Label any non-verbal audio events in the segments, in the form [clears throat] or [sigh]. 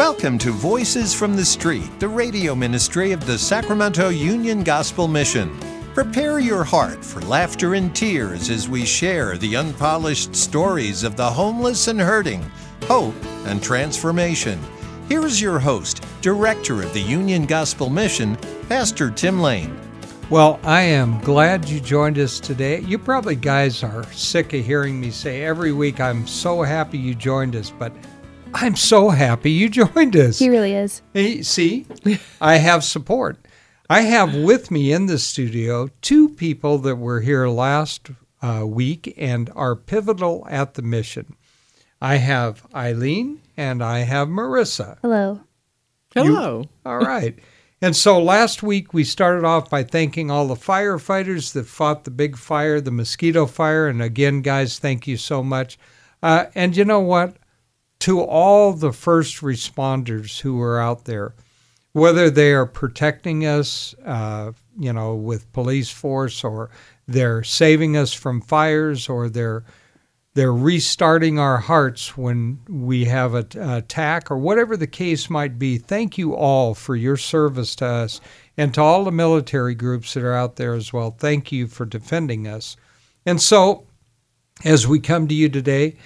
Welcome to Voices from the Street, the radio ministry of the Sacramento Union Gospel Mission. Prepare your heart for laughter and tears as we share the unpolished stories of the homeless and hurting, hope and transformation. Here's your host, Director of the Union Gospel Mission, Pastor Tim Lane. Well, I am glad you joined us today. You probably guys are sick of hearing me say every week, I'm so happy you joined us, but I'm so happy you [laughs] joined us. He really is. Hey, see, I have support. I have with me in the studio two people that were here last uh, week and are pivotal at the mission. I have Eileen and I have Marissa. Hello. Hello. You, all right. And so last week we started off by thanking all the firefighters that fought the big fire, the mosquito fire. And again, guys, thank you so much. Uh, and you know what? To all the first responders who are out there, whether they are protecting us, uh, you know, with police force, or they're saving us from fires, or they're they're restarting our hearts when we have an attack, or whatever the case might be. Thank you all for your service to us, and to all the military groups that are out there as well. Thank you for defending us. And so, as we come to you today,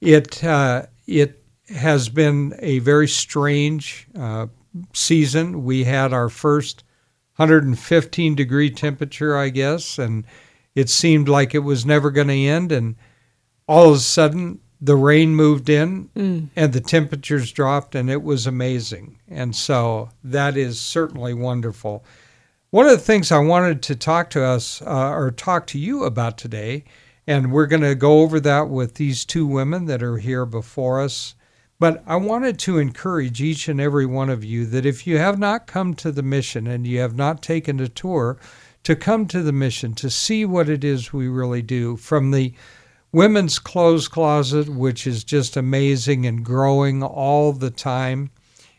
it uh, it has been a very strange uh, season. We had our first 115 degree temperature, I guess, and it seemed like it was never going to end. And all of a sudden, the rain moved in mm. and the temperatures dropped, and it was amazing. And so that is certainly wonderful. One of the things I wanted to talk to us uh, or talk to you about today, and we're going to go over that with these two women that are here before us but I wanted to encourage each and every one of you that if you have not come to the mission and you have not taken a tour, to come to the mission, to see what it is we really do. From the women's clothes closet, which is just amazing and growing all the time.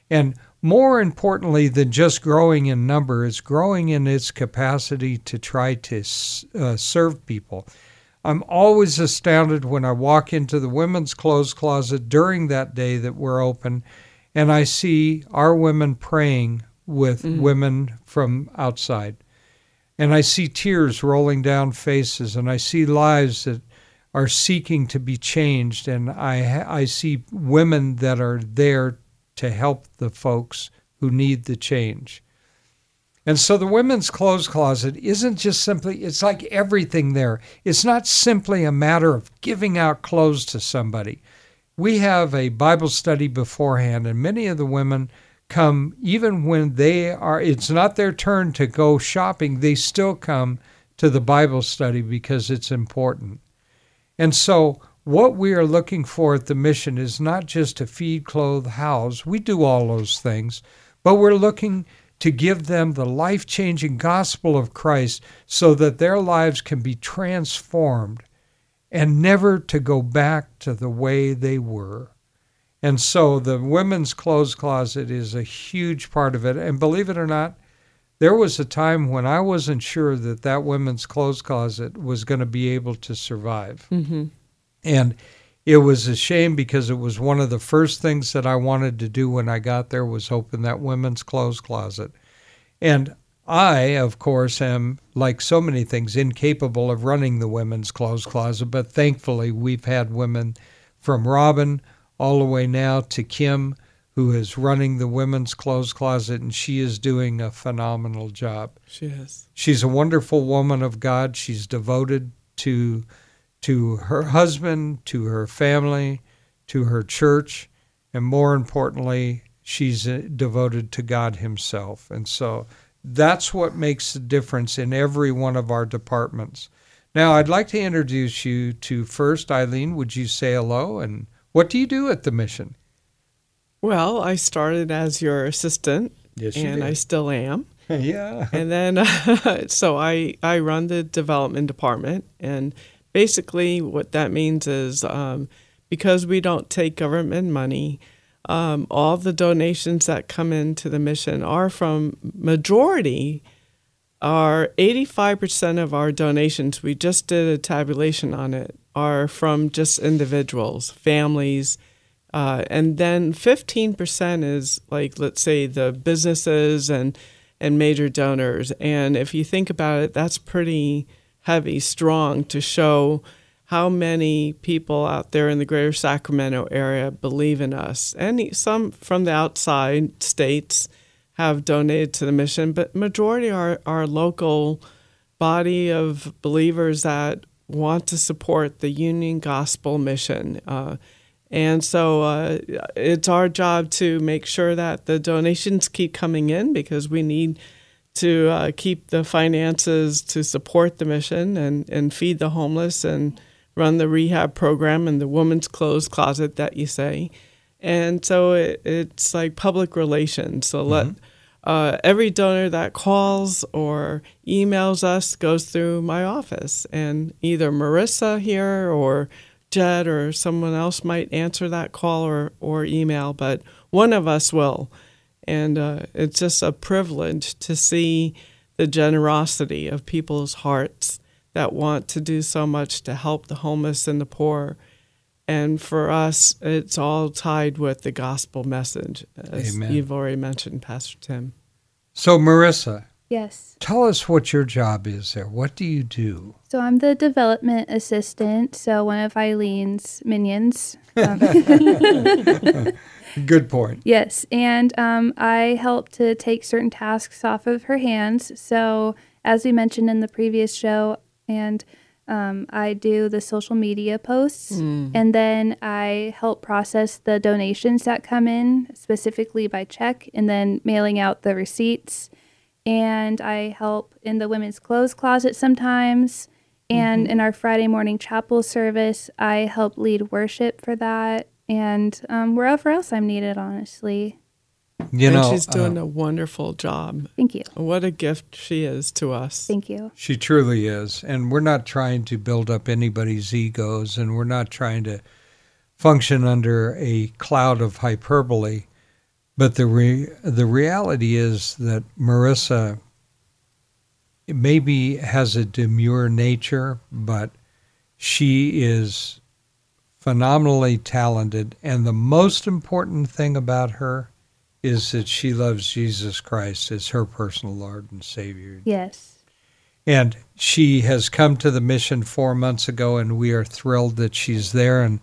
And more importantly than just growing in number, is growing in its capacity to try to uh, serve people. I'm always astounded when I walk into the women's clothes closet during that day that we're open and I see our women praying with mm. women from outside. And I see tears rolling down faces and I see lives that are seeking to be changed and I I see women that are there to help the folks who need the change. And so the women's clothes closet isn't just simply, it's like everything there. It's not simply a matter of giving out clothes to somebody. We have a Bible study beforehand, and many of the women come, even when they are, it's not their turn to go shopping, they still come to the Bible study because it's important. And so, what we are looking for at the mission is not just to feed, clothe, house. We do all those things, but we're looking to give them the life changing gospel of Christ so that their lives can be transformed and never to go back to the way they were. And so the women's clothes closet is a huge part of it. And believe it or not, there was a time when I wasn't sure that that women's clothes closet was going to be able to survive. Mm-hmm. And it was a shame because it was one of the first things that I wanted to do when I got there was open that women's clothes closet. And I, of course, am like so many things incapable of running the women's clothes closet, but thankfully we've had women from Robin all the way now to Kim who is running the women's clothes closet and she is doing a phenomenal job. She is. She's a wonderful woman of God. She's devoted to to her husband, to her family, to her church, and more importantly, she's uh, devoted to God Himself. And so that's what makes the difference in every one of our departments. Now, I'd like to introduce you to first, Eileen. Would you say hello? And what do you do at the mission? Well, I started as your assistant, yes, and I still am. [laughs] yeah. And then, uh, [laughs] so I, I run the development department, and basically, what that means is um, because we don't take government money, um, all the donations that come into the mission are from majority are 85% of our donations we just did a tabulation on it are from just individuals families Uh, and then 15% is like, let's say, the businesses and, and major donors. And if you think about it, that's pretty heavy, strong to show how many people out there in the greater Sacramento area believe in us. And some from the outside states have donated to the mission, but majority are our local body of believers that want to support the Union Gospel mission. Uh, and so uh, it's our job to make sure that the donations keep coming in because we need to uh, keep the finances to support the mission and, and feed the homeless and run the rehab program and the woman's clothes closet that you say. And so it, it's like public relations. So mm-hmm. let uh, every donor that calls or emails us goes through my office, and either Marissa here or Jed or someone else might answer that call or, or email, but one of us will. And uh, it's just a privilege to see the generosity of people's hearts that want to do so much to help the homeless and the poor. And for us, it's all tied with the gospel message, as Amen. you've already mentioned, Pastor Tim. So, Marissa. Yes. Tell us what your job is there. What do you do? So, I'm the development assistant, so one of Eileen's minions. Um, [laughs] [laughs] Good point. Yes. And um, I help to take certain tasks off of her hands. So, as we mentioned in the previous show, and um, I do the social media posts, mm. and then I help process the donations that come in, specifically by check, and then mailing out the receipts. And I help in the women's clothes closet sometimes. And mm-hmm. in our Friday morning chapel service, I help lead worship for that. And um, wherever else I'm needed, honestly. You and know, she's doing uh, a wonderful job. Thank you. What a gift she is to us. Thank you. She truly is. And we're not trying to build up anybody's egos and we're not trying to function under a cloud of hyperbole. But the re- the reality is that Marissa maybe has a demure nature, but she is phenomenally talented. And the most important thing about her is that she loves Jesus Christ as her personal Lord and Savior. Yes. And she has come to the mission four months ago, and we are thrilled that she's there and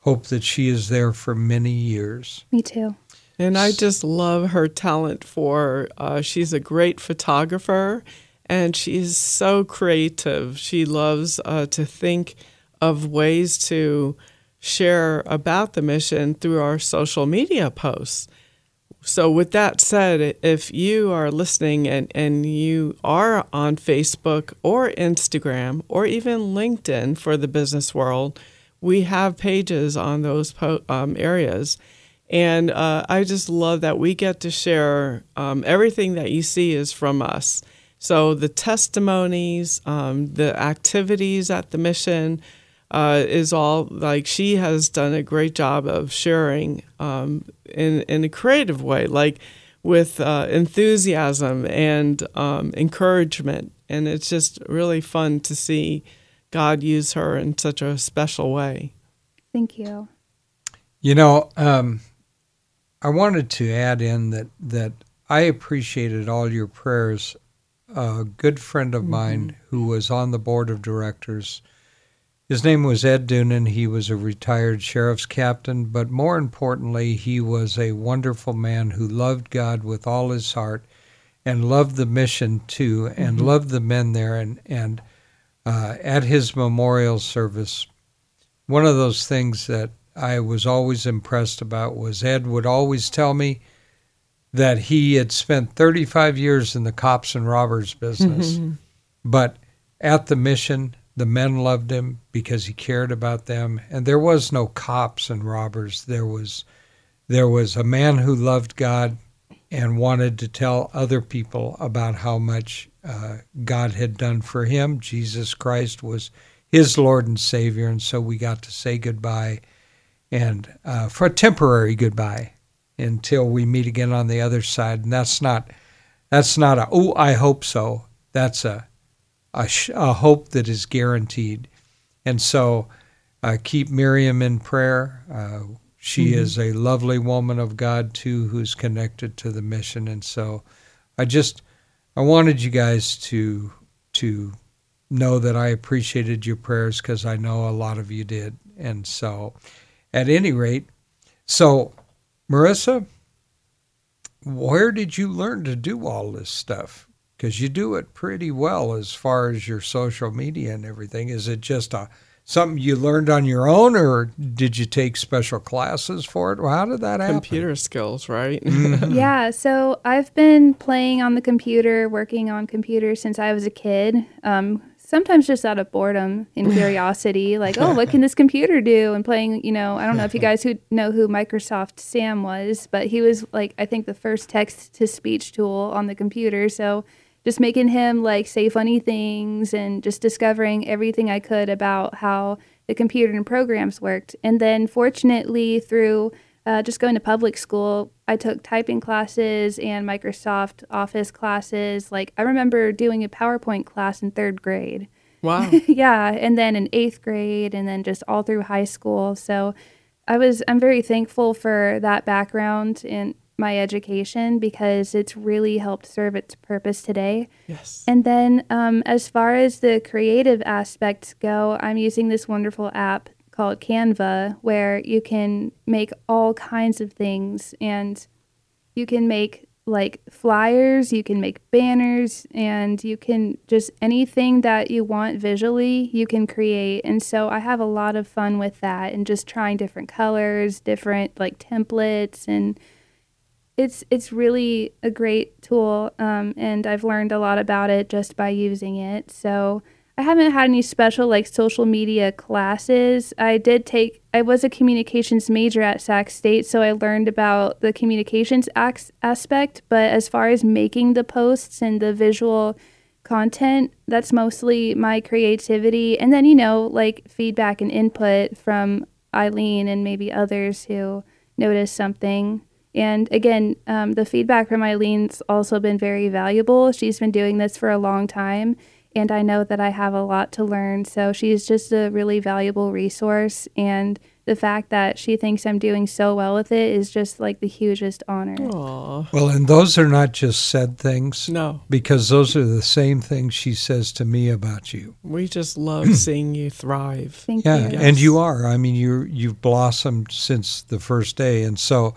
hope that she is there for many years. Me too. And I just love her talent for, uh, she's a great photographer and she's so creative. She loves uh, to think of ways to share about the mission through our social media posts. So, with that said, if you are listening and, and you are on Facebook or Instagram or even LinkedIn for the business world, we have pages on those po- um, areas. And uh, I just love that we get to share um, everything that you see is from us. So, the testimonies, um, the activities at the mission, uh, is all like she has done a great job of sharing um, in in a creative way, like with uh, enthusiasm and um, encouragement, and it's just really fun to see God use her in such a special way. Thank you. You know, um, I wanted to add in that that I appreciated all your prayers. A good friend of mm-hmm. mine who was on the board of directors his name was Ed Doonan. He was a retired sheriff's captain, but more importantly, he was a wonderful man who loved God with all his heart and loved the mission too, and mm-hmm. loved the men there. And, and uh, at his memorial service, one of those things that I was always impressed about was Ed would always tell me that he had spent 35 years in the cops and robbers business, mm-hmm. but at the mission, the men loved him because he cared about them, and there was no cops and robbers. There was there was a man who loved God and wanted to tell other people about how much uh, God had done for him. Jesus Christ was his Lord and Savior, and so we got to say goodbye, and uh, for a temporary goodbye until we meet again on the other side. And that's not that's not a oh I hope so. That's a a, sh- a hope that is guaranteed. And so uh, keep Miriam in prayer. Uh, She is a lovely woman of God too, who's connected to the mission, and so I just I wanted you guys to to know that I appreciated your prayers because I know a lot of you did, and so at any rate, so Marissa, where did you learn to do all this stuff? Because you do it pretty well as far as your social media and everything. Is it just a something you learned on your own, or did you take special classes for it? Well, how did that happen? Computer skills, right? [laughs] yeah, so I've been playing on the computer, working on computers since I was a kid. Um, sometimes just out of boredom and [laughs] curiosity, like, oh, what can this computer do? And playing, you know, I don't know if you [laughs] guys who know who Microsoft Sam was, but he was like, I think the first text to speech tool on the computer. So just making him like say funny things and just discovering everything I could about how the computer and programs worked. And then fortunately, through uh, just going to public school, I took typing classes and Microsoft Office classes. Like, I remember doing a PowerPoint class in third grade. Wow. [laughs] yeah. And then in eighth grade, and then just all through high school. So I was, I'm very thankful for that background in my education because it's really helped serve its purpose today. Yes. And then, um, as far as the creative aspects go, I'm using this wonderful app called Canva where you can make all kinds of things and you can make like flyers, you can make banners, and you can just anything that you want visually, you can create. And so I have a lot of fun with that and just trying different colors, different like templates and it's it's really a great tool, um, and I've learned a lot about it just by using it. So I haven't had any special like social media classes. I did take. I was a communications major at Sac State, so I learned about the communications ac- aspect. But as far as making the posts and the visual content, that's mostly my creativity, and then you know like feedback and input from Eileen and maybe others who notice something. And again, um, the feedback from Eileen's also been very valuable. She's been doing this for a long time, and I know that I have a lot to learn. So she's just a really valuable resource. And the fact that she thinks I'm doing so well with it is just like the hugest honor. Aw. Well, and those are not just said things, No, because those are the same things she says to me about you. we just love [clears throat] seeing you thrive. Thank Yeah, you. and you are. I mean, you you've blossomed since the first day, and so,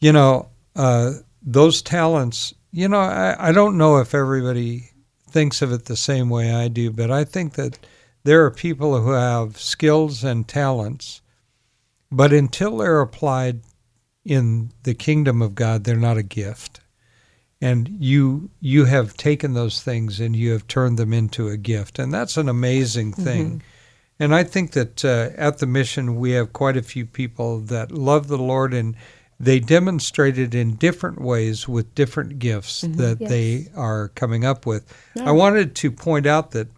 you know, uh, those talents. You know, I, I don't know if everybody thinks of it the same way I do, but I think that there are people who have skills and talents, but until they're applied in the kingdom of God, they're not a gift. And you you have taken those things and you have turned them into a gift, and that's an amazing thing. And I think that uh, at the mission, we have quite a few people that love the Lord and they demonstrated in different ways with different gifts that Yes. they are coming up with. Yeah. I wanted to point out that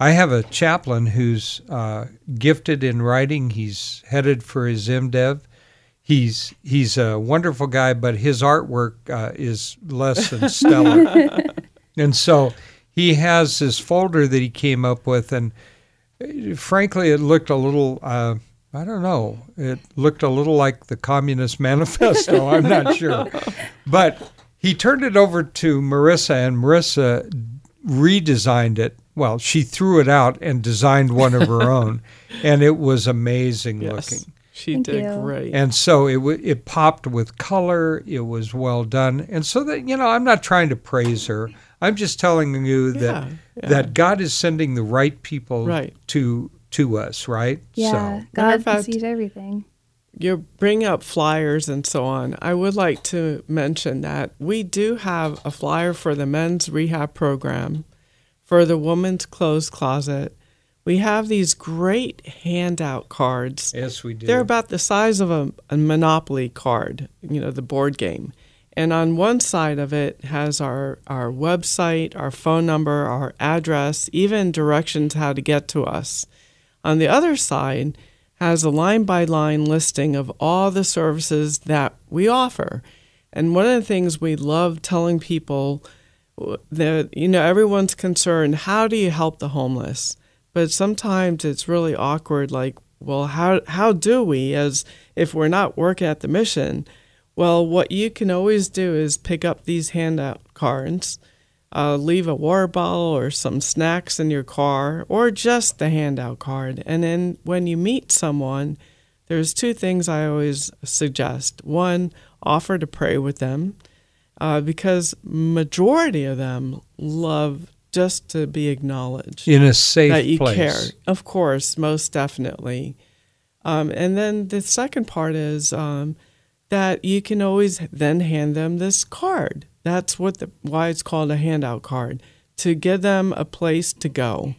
I have a chaplain who's uh, gifted in writing. He's headed for his MDiv. He's he's a wonderful guy, but his artwork uh, is less than [laughs] stellar. [laughs] and so he has this folder that he came up with, and uh, frankly, it looked a little. Uh, I don't know. It looked a little like the Communist Manifesto. [laughs] I'm not sure, but he turned it over to Marissa, and Marissa redesigned it. Well, she threw it out and designed one of her own, [laughs] and it was amazing Yes, looking. she Thank did you. great. And so it w- it popped with color. It was well done, and so that you know, I'm not trying to praise her. I'm just telling you that Yeah, yeah. that God is sending the right people Right. to to us, right? Yeah, So God of fact- sees everything. you bring up flyers and so on. I would like to mention that we do have a flyer for the men's rehab program, for the women's clothes closet. We have these great handout cards. yes, we do. They're about the size of a, a Monopoly card, you know, the board game. And on one side of it has our, our website, our phone number, our address, even directions how to get to us. On the other side has a line by line listing of all the services that we offer. And one of the things we love telling people that, you know, everyone's concerned how do you help the homeless? But sometimes it's really awkward. Like, well, how how do we as if we're not working at the mission? Well, what you can always do is pick up these handout cards, uh, leave a water bottle or some snacks in your car, or just the handout card. And then when you meet someone, there's two things I always suggest. One, offer to pray with them, uh, because majority of them love just to be acknowledged in a safe that you place. care. Of course, most definitely. Um, and then the second part is um, that you can always then hand them this card. That's what the why it's called a handout card to give them a place to go.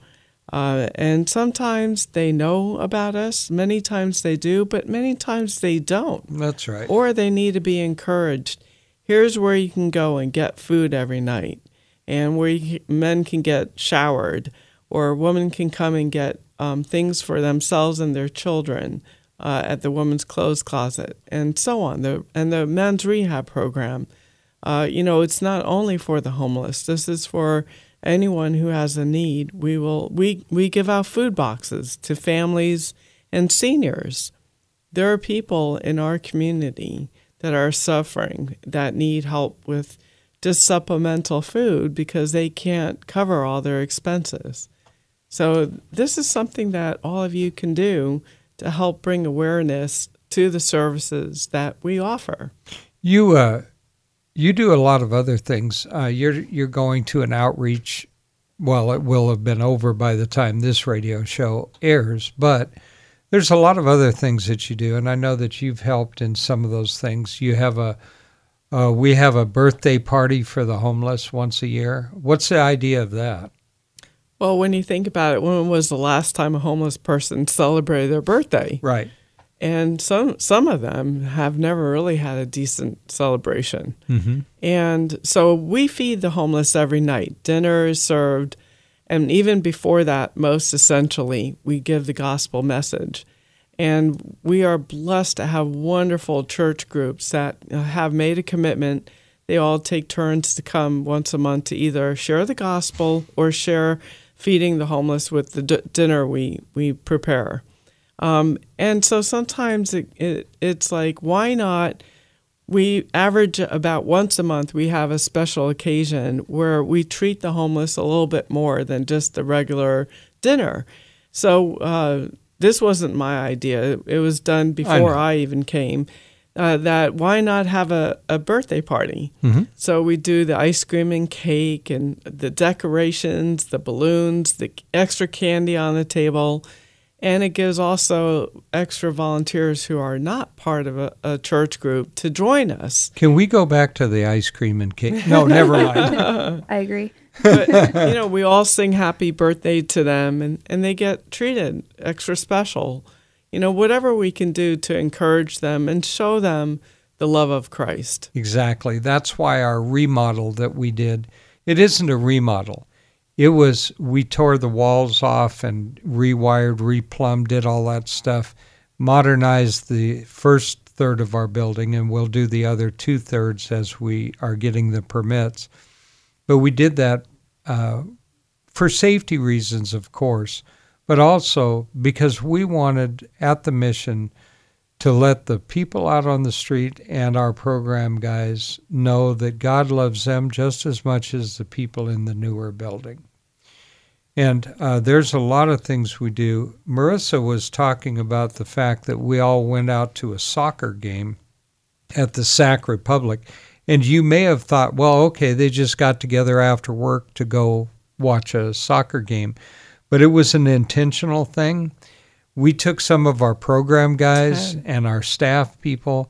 Uh, and sometimes they know about us. Many times they do, but many times they don't. That's right. Or they need to be encouraged. Here's where you can go and get food every night, and where you, men can get showered, or women can come and get um, things for themselves and their children uh, at the women's clothes closet, and so on. The, and the men's rehab program. Uh, you know, it's not only for the homeless. This is for anyone who has a need. We will we we give out food boxes to families and seniors. There are people in our community that are suffering that need help with just supplemental food because they can't cover all their expenses. So this is something that all of you can do to help bring awareness to the services that we offer. You uh, you do a lot of other things. Uh, you're you're going to an outreach. Well, it will have been over by the time this radio show airs, but there's a lot of other things that you do, and I know that you've helped in some of those things. You have a uh, we have a birthday party for the homeless once a year. What's the idea of that? Well, when you think about it, when was the last time a homeless person celebrated their birthday? Right. And some some of them have never really had a decent celebration. Mm-hmm. And so we feed the homeless every night. Dinner is served, and even before that, most essentially, we give the gospel message. And we are blessed to have wonderful church groups that have made a commitment. They all take turns to come once a month to either share the gospel or share feeding the homeless with the d- dinner we, we prepare. Um, and so sometimes it, it, it's like, why not? We average about once a month, we have a special occasion where we treat the homeless a little bit more than just the regular dinner. So uh, this wasn't my idea, it was done before I, even came. Uh, that why not have a, a birthday party? Mm-hmm. So we do the ice cream and cake and the decorations, the balloons, the extra candy on the table and it gives also extra volunteers who are not part of a, a, church group to join us. Can we go back to the ice cream and cake? No, never mind. [laughs] [laughs] I agree. but, you know, we all sing happy birthday to them and, and they get treated extra special. You know, whatever we can do to encourage them and show them the love of Christ. Exactly. That's why our remodel that we did, it isn't a remodel it was we tore the walls off and rewired, replumbed, did all that stuff, modernized the first third of our building, and we'll do the other two thirds as we are getting the permits. But we did that uh, for safety reasons, of course, but also because we wanted at the mission to let the people out on the street and our program guys know that God loves them just as much as the people in the newer building. And uh, there's a lot of things we do. Marissa was talking about the fact that we all went out to a soccer game at the Sac Republic. And you may have thought, well, okay, they just got together after work to go watch a soccer game. But it was an intentional thing we took some of our program guys and our staff people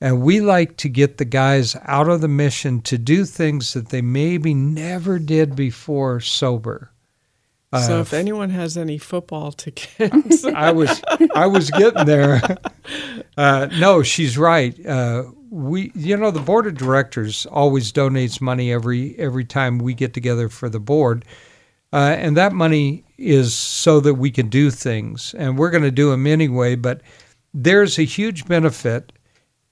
and we like to get the guys out of the mission to do things that they maybe never did before sober. So uh, if anyone has any football tickets, [laughs] I was I was getting there. [laughs] Uh, no, she's right. Uh, we, you know, the board of directors always donates money every every time we get together for the board, uh, and that money is so that we can do things, and we're going to do them anyway. But there's a huge benefit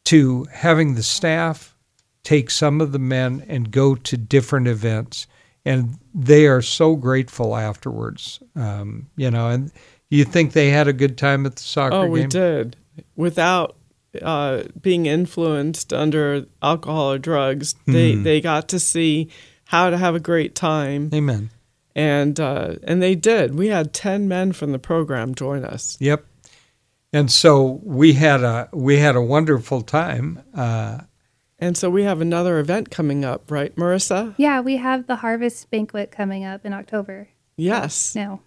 to having the staff take some of the men and go to different events, and they are so grateful afterwards. Um, you know, and you think they had a good time at the soccer oh, game? we did. Without uh, being influenced under alcohol or drugs, they, Hmm. they got to see how to have a great time. Amen. And, uh, and they did. We had 10 men from the program join us. Yep. And so we had a we had a wonderful time. Uh, And so we have another event coming up, right, Marissa? Yeah, we have the harvest banquet coming up in October. Yes. No,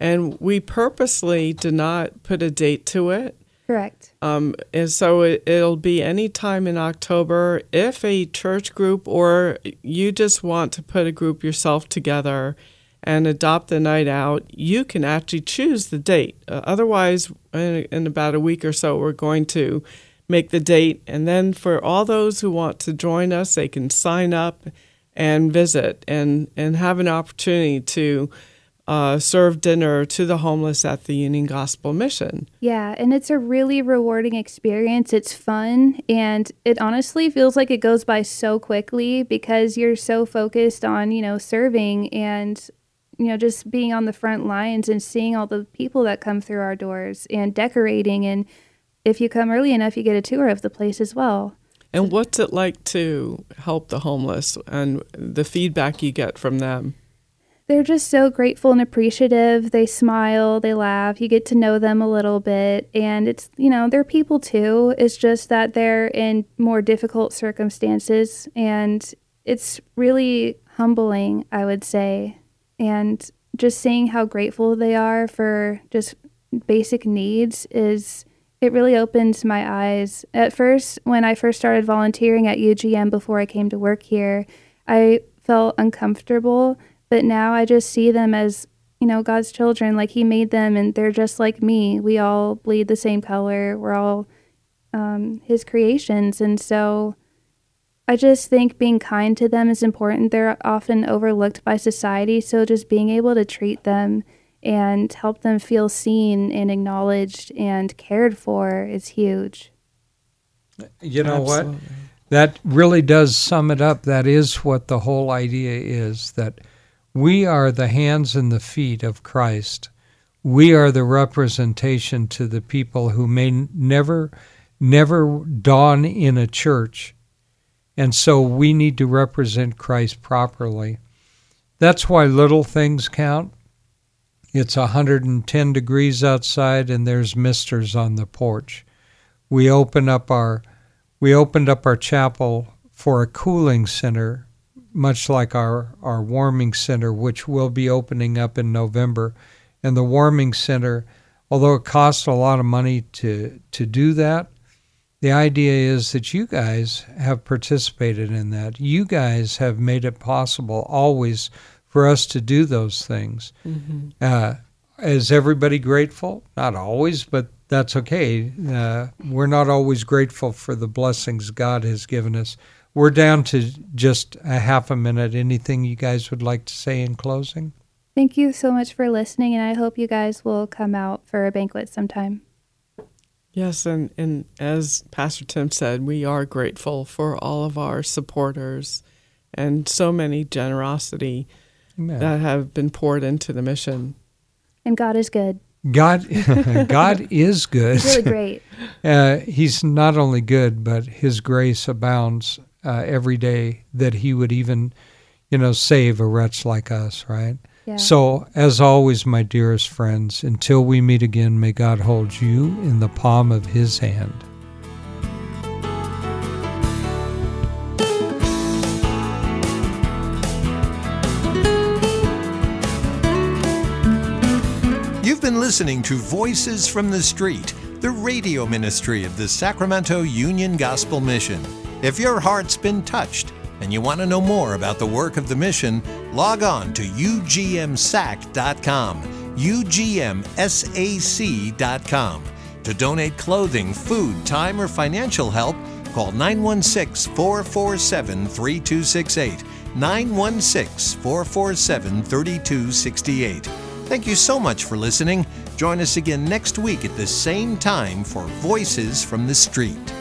And we purposely did not put a date to it. correct. Um, and so it, it'll be any time in October. If a church group or you just want to put a group yourself together and adopt the night out, you can actually choose the date. Uh, otherwise, in, in about a week or so, we're going to make the date. And then for all those who want to join us, they can sign up and visit and, and have an opportunity to uh, serve dinner to the homeless at the Union Gospel Mission. Yeah, and it's a really rewarding experience. It's fun, and it honestly feels like it goes by so quickly because you're so focused on, you know, serving and, you know, just being on the front lines and seeing all the people that come through our doors and decorating. And if you come early enough, you get a tour of the place as well. And what's it like to help the homeless and the feedback you get from them? They're just so grateful and appreciative. They smile, they laugh. You get to know them a little bit. And it's, you know, they're people too. It's just that they're in more difficult circumstances. And it's really humbling, I would say. And just seeing how grateful they are for just basic needs is, it really opens my eyes. At first, when I first started volunteering at UGM before I came to work here, I felt uncomfortable but now I just see them as you know God's children like he made them and they're just like me. We all bleed the same color. We're all um, his creations. And so I just think being kind to them is important they're often overlooked by society so just being able to treat them and help them feel seen and acknowledged and cared for is huge you know what? That really does sum it up. That is what the whole idea is that we are the hands and the feet of Christ. We are the representation to the people who may never, never dawn in a church. And so we need to represent Christ properly. That's why little things count. It's 110 degrees outside and there's misters on the porch. We open up our we opened up our chapel for a cooling center, much like our, our warming center, which will be opening up in November. And the warming center, although it costs a lot of money to, to do that, the idea is that you guys have participated in that. You guys have made it possible always for us to do those things. Uh, is everybody grateful? Not always, but that's okay. Uh, we're not always grateful for the blessings God has given us. We're down to just a half a minute. Anything you guys would like to say in closing? thank you so much for listening and I hope you guys will come out for a banquet sometime Yes, and, and as Pastor Tim said, we are grateful for all of our supporters and so many generosity Amen. that have been poured into the mission. and God is good God, [laughs] God is good. really great [laughs] Uh, he's not only good, but His grace abounds uh, every day. That He would even, you know, save a wretch like us, right? Yeah So, as always, my dearest friends, until we meet again, may God hold you in the palm of His hand. You've been listening to Voices from the Street, the radio ministry of the Sacramento Union Gospel Mission. If your heart's been touched and you want to know more about the work of the mission, log on to ugmsac.com, ugmsac.com. To donate clothing, food, time, or financial help, call 916 447 3268. 916 447 3268. Thank you so much for listening. Join us again next week at the same time for Voices from the Street.